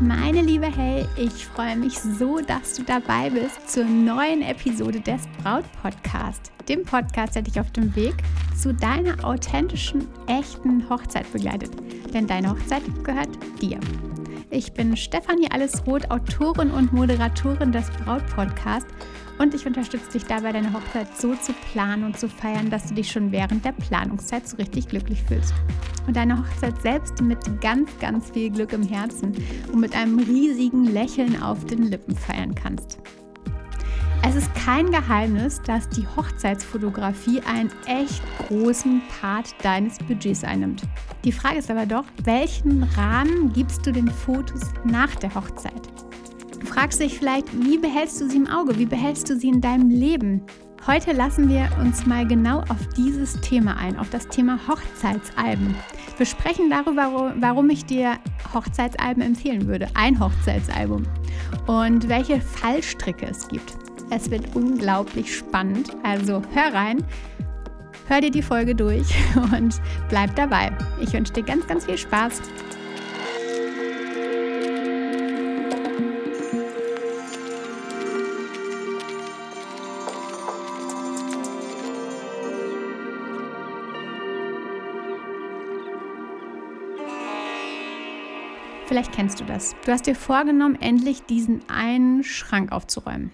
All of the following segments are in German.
Meine liebe Hey, ich freue mich so, dass du dabei bist zur neuen Episode des Braut Podcast, dem Podcast, der dich auf dem Weg zu deiner authentischen, echten Hochzeit begleitet. Denn deine Hochzeit gehört dir. Ich bin Stefanie Allesroth, Autorin und Moderatorin des Braut Podcast und ich unterstütze dich dabei, deine Hochzeit so zu planen und zu feiern, dass du dich schon während der Planungszeit so richtig glücklich fühlst. Und deine Hochzeit selbst mit ganz, ganz viel Glück im Herzen und mit einem riesigen Lächeln auf den Lippen feiern kannst. Es ist kein Geheimnis, dass die Hochzeitsfotografie einen echt großen Part deines Budgets einnimmt. Die Frage ist aber doch, welchen Rahmen gibst du den Fotos nach der Hochzeit? Du fragst dich vielleicht, wie behältst du sie im Auge? Wie behältst du sie in deinem Leben? Heute lassen wir uns mal genau auf dieses Thema ein, auf das Thema Hochzeitsalben. Wir sprechen darüber, warum ich dir Hochzeitsalben empfehlen würde, ein Hochzeitsalbum und welche Fallstricke es gibt. Es wird unglaublich spannend, also hör rein, hör dir die Folge durch und bleib dabei. Ich wünsche dir ganz, ganz viel Spaß. Vielleicht kennst du das. Du hast dir vorgenommen, endlich diesen einen Schrank aufzuräumen.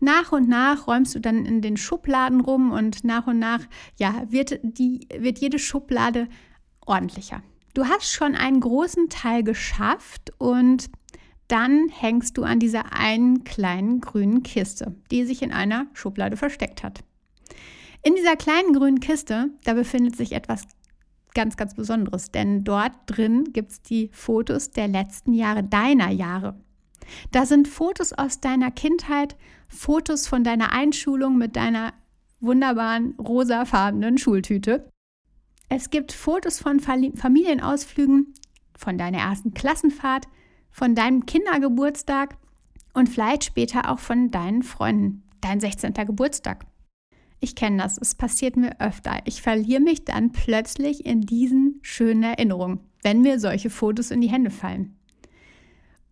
Nach und nach räumst du dann in den Schubladen rum und nach und nach ja, wird, die, wird jede Schublade ordentlicher. Du hast schon einen großen Teil geschafft und dann hängst du an dieser einen kleinen grünen Kiste, die sich in einer Schublade versteckt hat. In dieser kleinen grünen Kiste, da befindet sich etwas ganz, ganz Besonderes, denn dort drin gibt es die Fotos der letzten Jahre, deiner Jahre. Da sind Fotos aus deiner Kindheit, Fotos von deiner Einschulung mit deiner wunderbaren rosafarbenen Schultüte. Es gibt Fotos von Familienausflügen, von deiner ersten Klassenfahrt, von deinem Kindergeburtstag und vielleicht später auch von deinen Freunden, dein 16. Geburtstag. Ich kenne das, es passiert mir öfter. Ich verliere mich dann plötzlich in diesen schönen Erinnerungen, wenn mir solche Fotos in die Hände fallen.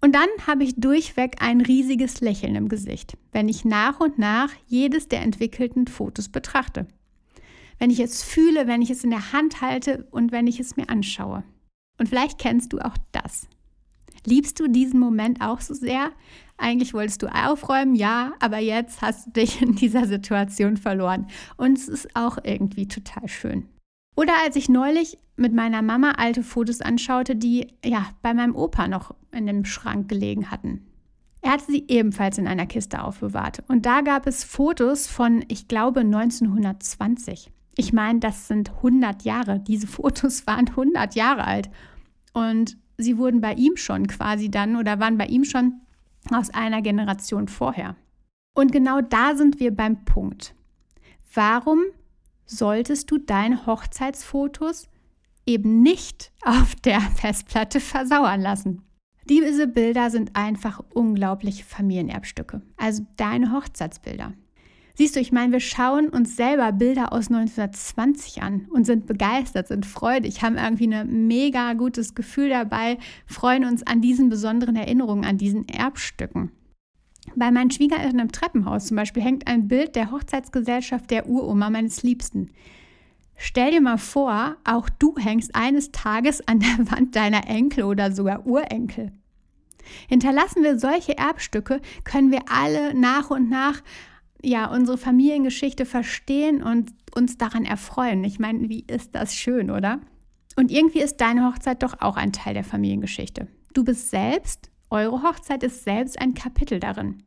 Und dann habe ich durchweg ein riesiges Lächeln im Gesicht, wenn ich nach und nach jedes der entwickelten Fotos betrachte. Wenn ich es fühle, wenn ich es in der Hand halte und wenn ich es mir anschaue. Und vielleicht kennst du auch das. Liebst du diesen Moment auch so sehr? Eigentlich wolltest du aufräumen, ja, aber jetzt hast du dich in dieser Situation verloren. Und es ist auch irgendwie total schön. Oder als ich neulich mit meiner Mama alte Fotos anschaute, die ja bei meinem Opa noch in dem Schrank gelegen hatten. Er hatte sie ebenfalls in einer Kiste aufbewahrt. Und da gab es Fotos von, ich glaube, 1920. Ich meine, das sind 100 Jahre. Diese Fotos waren 100 Jahre alt. Und sie wurden bei ihm schon quasi dann oder waren bei ihm schon aus einer Generation vorher. Und genau da sind wir beim Punkt. Warum solltest du deine Hochzeitsfotos eben nicht auf der Festplatte versauern lassen? Diese Bilder sind einfach unglaubliche Familienerbstücke, also deine Hochzeitsbilder. Siehst du, ich meine, wir schauen uns selber Bilder aus 1920 an und sind begeistert, sind freudig, haben irgendwie ein mega gutes Gefühl dabei, freuen uns an diesen besonderen Erinnerungen, an diesen Erbstücken. Bei meinen Schwiegereltern im Treppenhaus zum Beispiel hängt ein Bild der Hochzeitsgesellschaft der Uroma meines Liebsten. Stell dir mal vor, auch du hängst eines Tages an der Wand deiner Enkel oder sogar Urenkel. Hinterlassen wir solche Erbstücke, können wir alle nach und nach ja, unsere Familiengeschichte verstehen und uns daran erfreuen. Ich meine, wie ist das schön, oder? Und irgendwie ist deine Hochzeit doch auch ein Teil der Familiengeschichte. Du bist selbst, eure Hochzeit ist selbst ein Kapitel darin.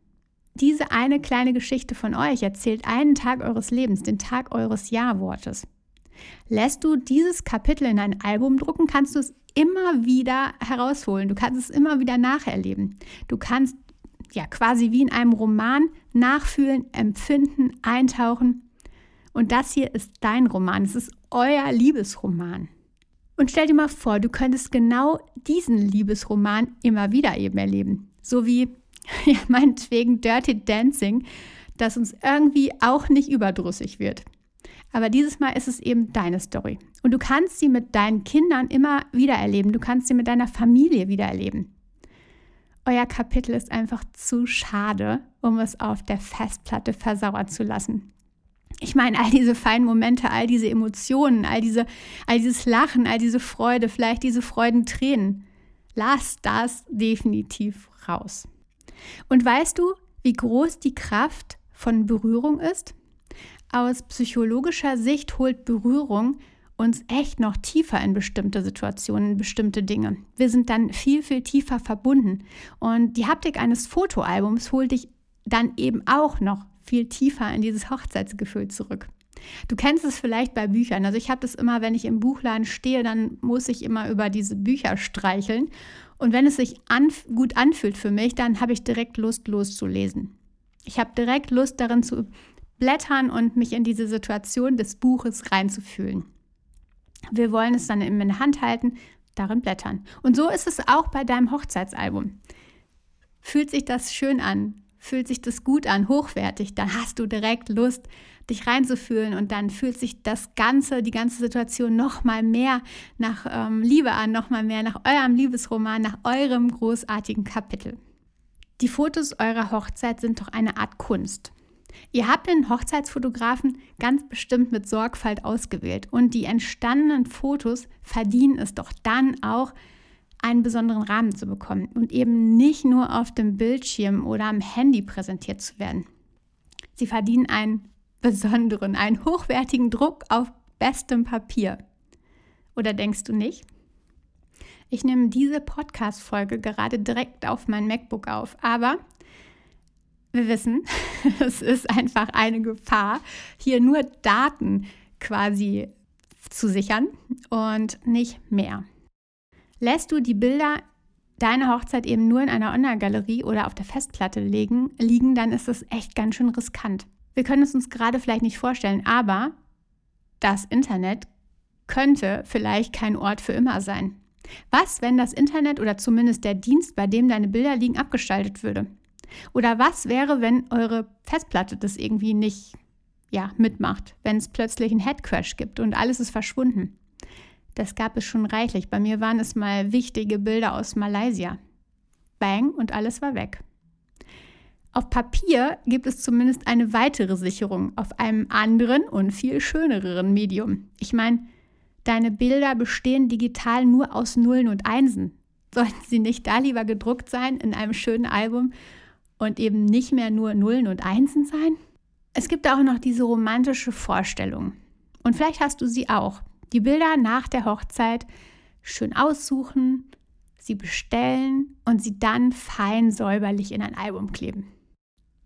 Diese eine kleine Geschichte von euch erzählt einen Tag eures Lebens, den Tag eures Ja-Wortes. Lässt du dieses Kapitel in ein Album drucken, kannst du es immer wieder herausholen. Du kannst es immer wieder nacherleben. Du kannst ja quasi wie in einem Roman nachfühlen, empfinden, eintauchen. Und das hier ist dein Roman, es ist euer Liebesroman. Und stell dir mal vor, du könntest genau diesen Liebesroman immer wieder eben erleben. So wie ja, meinetwegen Dirty Dancing, das uns irgendwie auch nicht überdrüssig wird. Aber dieses Mal ist es eben deine Story. Und du kannst sie mit deinen Kindern immer wieder erleben. Du kannst sie mit deiner Familie wieder erleben. Euer Kapitel ist einfach zu schade, um es auf der Festplatte versauern zu lassen. Ich meine, all diese feinen Momente, all diese Emotionen, all, diese, all dieses Lachen, all diese Freude, vielleicht diese Freudentränen, lasst das definitiv raus. Und weißt du, wie groß die Kraft von Berührung ist? Aus psychologischer Sicht holt Berührung uns echt noch tiefer in bestimmte Situationen, in bestimmte Dinge. Wir sind dann viel, viel tiefer verbunden. Und die Haptik eines Fotoalbums holt dich dann eben auch noch viel tiefer in dieses Hochzeitsgefühl zurück. Du kennst es vielleicht bei Büchern. Also ich habe das immer, wenn ich im Buchladen stehe, dann muss ich immer über diese Bücher streicheln. Und wenn es sich anf gut anfühlt für mich, dann habe ich direkt Lust loszulesen. Ich habe direkt Lust darin zu blättern und mich in diese Situation des Buches reinzufühlen. Wir wollen es dann in der Hand halten, darin blättern. Und so ist es auch bei deinem Hochzeitsalbum. Fühlt sich das schön an? Fühlt sich das gut an, hochwertig? Dann hast du direkt Lust, dich reinzufühlen und dann fühlt sich das Ganze, die ganze Situation noch mal mehr nach ähm, Liebe an, noch mal mehr nach eurem Liebesroman, nach eurem großartigen Kapitel. Die Fotos eurer Hochzeit sind doch eine Art Kunst. Ihr habt den Hochzeitsfotografen ganz bestimmt mit Sorgfalt ausgewählt und die entstandenen Fotos verdienen es doch dann auch, einen besonderen Rahmen zu bekommen und eben nicht nur auf dem Bildschirm oder am Handy präsentiert zu werden. Sie verdienen einen besonderen, einen hochwertigen Druck auf bestem Papier. Oder denkst du nicht? Ich nehme diese Podcast-Folge gerade direkt auf mein MacBook auf, aber wir wissen, es ist einfach eine Gefahr, hier nur Daten quasi zu sichern und nicht mehr. Lässt du die Bilder deiner Hochzeit eben nur in einer Online-Galerie oder auf der Festplatte liegen, liegen, dann ist es echt ganz schön riskant. Wir können es uns gerade vielleicht nicht vorstellen, aber das Internet könnte vielleicht kein Ort für immer sein. Was, wenn das Internet oder zumindest der Dienst, bei dem deine Bilder liegen, abgestaltet würde? Oder was wäre, wenn eure Festplatte das irgendwie nicht ja, mitmacht, wenn es plötzlich einen Headcrash gibt und alles ist verschwunden? Das gab es schon reichlich. Bei mir waren es mal wichtige Bilder aus Malaysia. Bang und alles war weg. Auf Papier gibt es zumindest eine weitere Sicherung auf einem anderen und viel schöneren Medium. Ich meine, deine Bilder bestehen digital nur aus Nullen und Einsen. Sollten sie nicht da lieber gedruckt sein in einem schönen Album und eben nicht mehr nur Nullen und Einsen sein? Es gibt auch noch diese romantische Vorstellung. Und vielleicht hast du sie auch. Die Bilder nach der Hochzeit schön aussuchen, sie bestellen und sie dann fein säuberlich in ein Album kleben.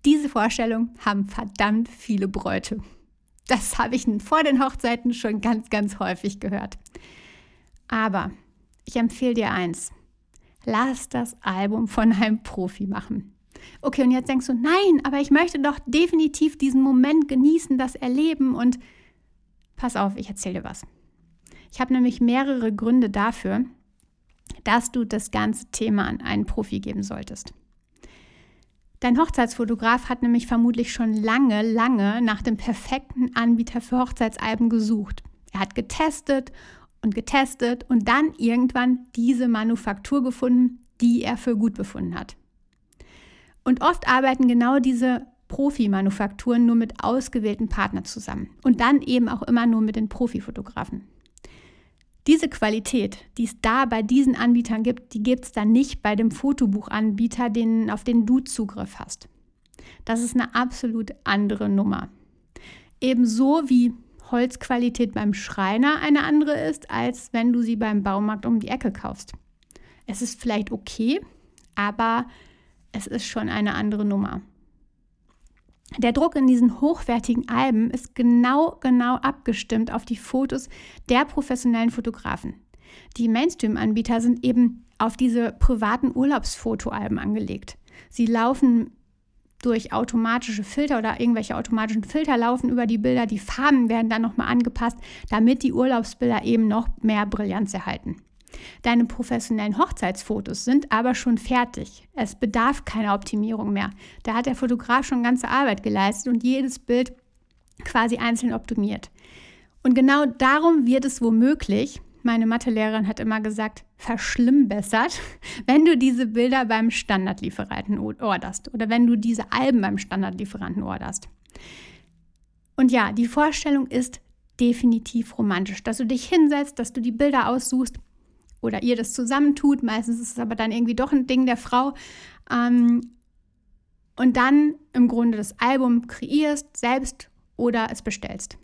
Diese Vorstellung haben verdammt viele Bräute. Das habe ich vor den Hochzeiten schon ganz, ganz häufig gehört. Aber ich empfehle dir eins. Lass das Album von einem Profi machen. Okay, und jetzt denkst du, nein, aber ich möchte doch definitiv diesen Moment genießen, das erleben und pass auf, ich erzähle dir was. Ich habe nämlich mehrere Gründe dafür, dass du das ganze Thema an einen Profi geben solltest. Dein Hochzeitsfotograf hat nämlich vermutlich schon lange, lange nach dem perfekten Anbieter für Hochzeitsalben gesucht. Er hat getestet und getestet und dann irgendwann diese Manufaktur gefunden, die er für gut befunden hat. Und oft arbeiten genau diese Profi-Manufakturen nur mit ausgewählten Partnern zusammen und dann eben auch immer nur mit den Profifotografen. Diese Qualität, die es da bei diesen Anbietern gibt, die gibt es dann nicht bei dem Fotobuchanbieter, den, auf den du Zugriff hast. Das ist eine absolut andere Nummer. Ebenso wie Holzqualität beim Schreiner eine andere ist, als wenn du sie beim Baumarkt um die Ecke kaufst. Es ist vielleicht okay, aber es ist schon eine andere Nummer. Der Druck in diesen hochwertigen Alben ist genau, genau abgestimmt auf die Fotos der professionellen Fotografen. Die Mainstream-Anbieter sind eben auf diese privaten Urlaubsfotoalben angelegt. Sie laufen durch automatische Filter oder irgendwelche automatischen Filter laufen über die Bilder. Die Farben werden dann nochmal angepasst, damit die Urlaubsbilder eben noch mehr Brillanz erhalten. Deine professionellen Hochzeitsfotos sind aber schon fertig. Es bedarf keiner Optimierung mehr. Da hat der Fotograf schon ganze Arbeit geleistet und jedes Bild quasi einzeln optimiert. Und genau darum wird es womöglich meine Mathelehrerin hat immer gesagt, verschlimmbessert, wenn du diese Bilder beim Standardlieferanten orderst oder wenn du diese Alben beim Standardlieferanten orderst. Und ja, die Vorstellung ist definitiv romantisch, dass du dich hinsetzt, dass du die Bilder aussuchst oder ihr das zusammentut. Meistens ist es aber dann irgendwie doch ein Ding der Frau. Ähm, und dann im Grunde das Album kreierst, selbst oder es bestellst.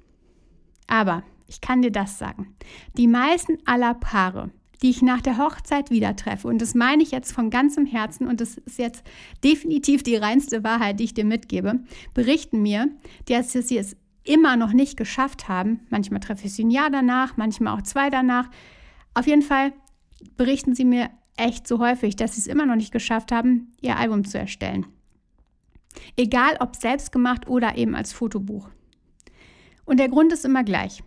Aber ich kann dir das sagen. Die meisten aller Paare, die ich nach der Hochzeit wieder treffe, und das meine ich jetzt von ganzem Herzen und das ist jetzt definitiv die reinste Wahrheit, die ich dir mitgebe, berichten mir, dass sie es immer noch nicht geschafft haben. Manchmal treffe ich sie ein Jahr danach, manchmal auch zwei danach. Auf jeden Fall berichten sie mir echt so häufig, dass sie es immer noch nicht geschafft haben, ihr Album zu erstellen. Egal ob selbst gemacht oder eben als Fotobuch. Und der Grund ist immer gleich.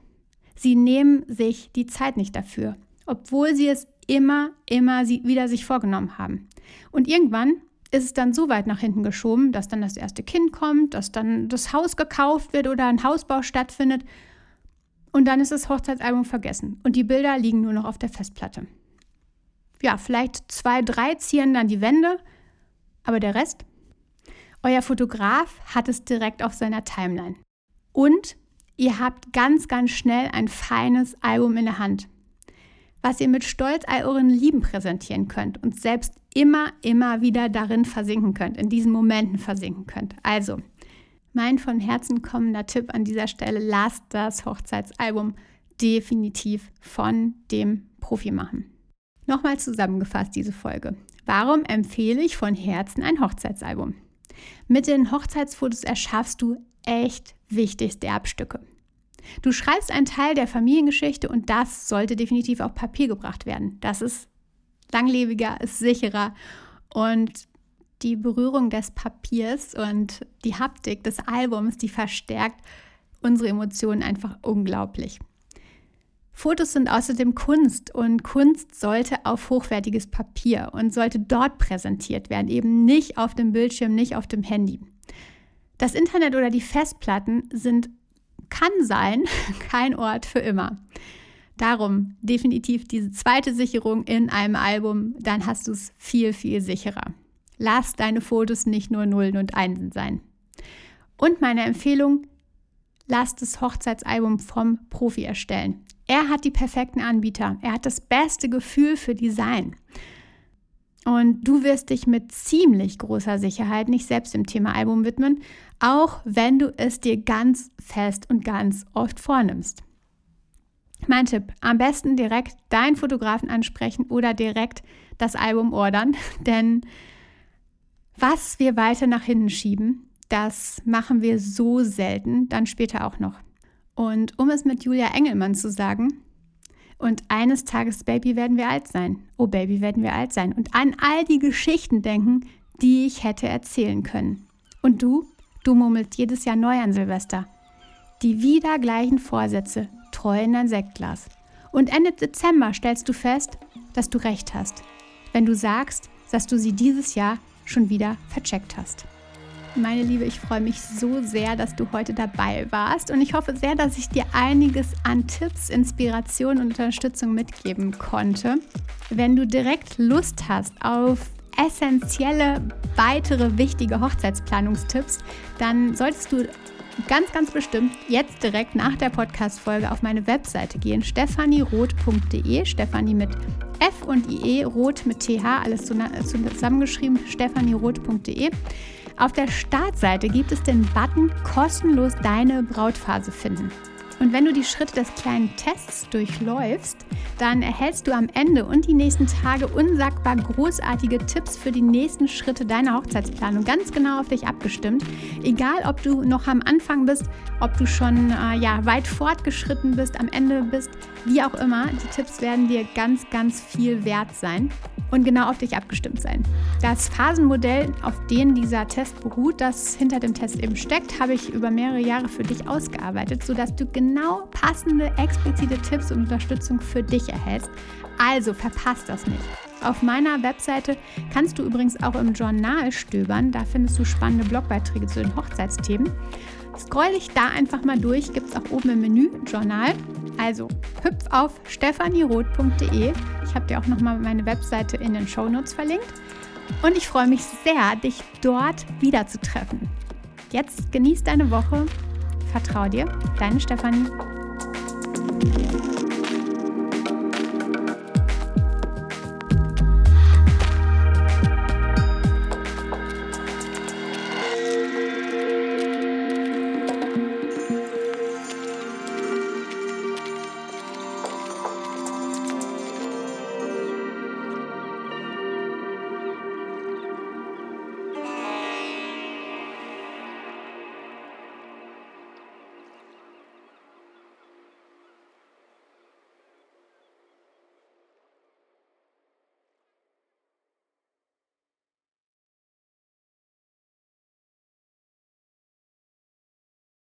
Sie nehmen sich die Zeit nicht dafür, obwohl sie es immer, immer wieder sich vorgenommen haben. Und irgendwann ist es dann so weit nach hinten geschoben, dass dann das erste Kind kommt, dass dann das Haus gekauft wird oder ein Hausbau stattfindet. Und dann ist das Hochzeitsalbum vergessen und die Bilder liegen nur noch auf der Festplatte. Ja, vielleicht zwei, drei zieren dann die Wände, aber der Rest? Euer Fotograf hat es direkt auf seiner Timeline. Und ihr habt ganz, ganz schnell ein feines Album in der Hand, was ihr mit Stolz all euren Lieben präsentieren könnt und selbst immer, immer wieder darin versinken könnt, in diesen Momenten versinken könnt. Also, mein von Herzen kommender Tipp an dieser Stelle, lasst das Hochzeitsalbum definitiv von dem Profi machen. Nochmal zusammengefasst diese Folge. Warum empfehle ich von Herzen ein Hochzeitsalbum? Mit den Hochzeitsfotos erschaffst du echt wichtigste Erbstücke. Du schreibst einen Teil der Familiengeschichte und das sollte definitiv auf Papier gebracht werden. Das ist langlebiger, ist sicherer und die Berührung des Papiers und die Haptik des Albums, die verstärkt unsere Emotionen einfach unglaublich. Fotos sind außerdem Kunst und Kunst sollte auf hochwertiges Papier und sollte dort präsentiert werden, eben nicht auf dem Bildschirm, nicht auf dem Handy. Das Internet oder die Festplatten sind, kann sein, kein Ort für immer. Darum definitiv diese zweite Sicherung in einem Album, dann hast du es viel, viel sicherer. Lass deine Fotos nicht nur Nullen und Einsen sein. Und meine Empfehlung, lass das Hochzeitsalbum vom Profi erstellen. Er hat die perfekten Anbieter. Er hat das beste Gefühl für Design. Und du wirst dich mit ziemlich großer Sicherheit nicht selbst dem Thema Album widmen, auch wenn du es dir ganz fest und ganz oft vornimmst. Mein Tipp, am besten direkt deinen Fotografen ansprechen oder direkt das Album ordern, denn was wir weiter nach hinten schieben, das machen wir so selten, dann später auch noch. Und um es mit Julia Engelmann zu sagen, und eines Tages, Baby, werden wir alt sein. Oh, Baby, werden wir alt sein. Und an all die Geschichten denken, die ich hätte erzählen können. Und du? Du murmelst jedes Jahr neu an Silvester. Die wieder gleichen Vorsätze, treu in dein Sektglas. Und Ende Dezember stellst du fest, dass du recht hast, wenn du sagst, dass du sie dieses Jahr schon wieder vercheckt hast. Meine Liebe, ich freue mich so sehr, dass du heute dabei warst und ich hoffe sehr, dass ich dir einiges an Tipps, Inspiration und Unterstützung mitgeben konnte. Wenn du direkt Lust hast auf essentielle weitere wichtige Hochzeitsplanungstipps, dann solltest du ganz, ganz bestimmt jetzt direkt nach der Podcast-Folge auf meine Webseite gehen, stephanieroth.de, Stephanie mit F und IE, Roth mit TH, alles zusammengeschrieben, stephanieroth.de. Auf der Startseite gibt es den Button kostenlos deine Brautphase finden. Und wenn du die Schritte des kleinen Tests durchläufst, dann erhältst du am Ende und die nächsten Tage unsagbar großartige Tipps für die nächsten Schritte deiner Hochzeitsplanung, ganz genau auf dich abgestimmt. Egal, ob du noch am Anfang bist, ob du schon äh, ja, weit fortgeschritten bist, am Ende bist, wie auch immer, die Tipps werden dir ganz, ganz viel wert sein und genau auf dich abgestimmt sein. Das Phasenmodell, auf dem dieser Test beruht, das hinter dem Test eben steckt, habe ich über mehrere Jahre für dich ausgearbeitet, sodass du genau passende, explizite Tipps und Unterstützung für dich erhältst. Also verpasst das nicht. Auf meiner Webseite kannst du übrigens auch im Journal stöbern. Da findest du spannende Blogbeiträge zu den Hochzeitsthemen. Scroll dich da einfach mal durch, gibt es auch oben im Menü Journal. Also hüpf auf stephanieroth.de. Ich habe dir auch nochmal meine Webseite in den Show Notes verlinkt. Und ich freue mich sehr, dich dort wiederzutreffen. Jetzt genieß deine Woche. Vertrau dir, deine Stefanie.